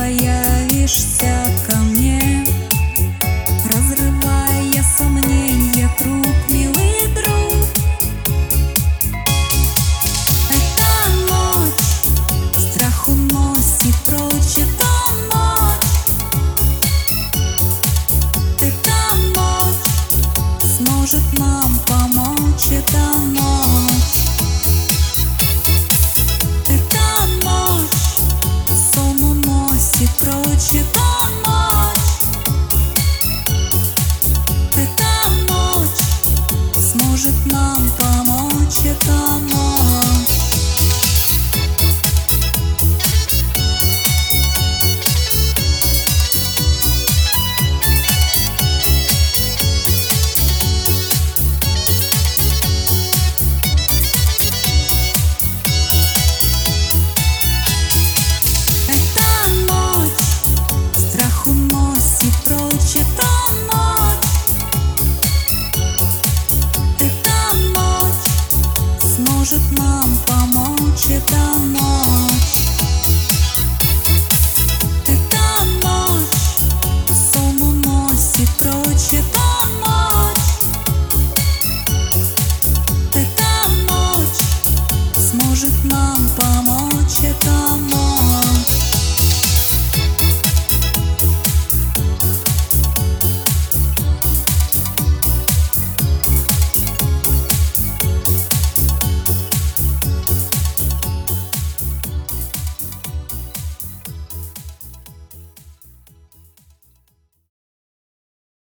появишься ко мне Разрывая сомнения круг, милый друг. Эта ночь страх уносит прочь Эта ночь Эта ночь сможет нам помочь Эта ночь прочь Эта ночь Эта ночь сможет нам помочь Эта ночь ночь сможет нам помочь Эта ночь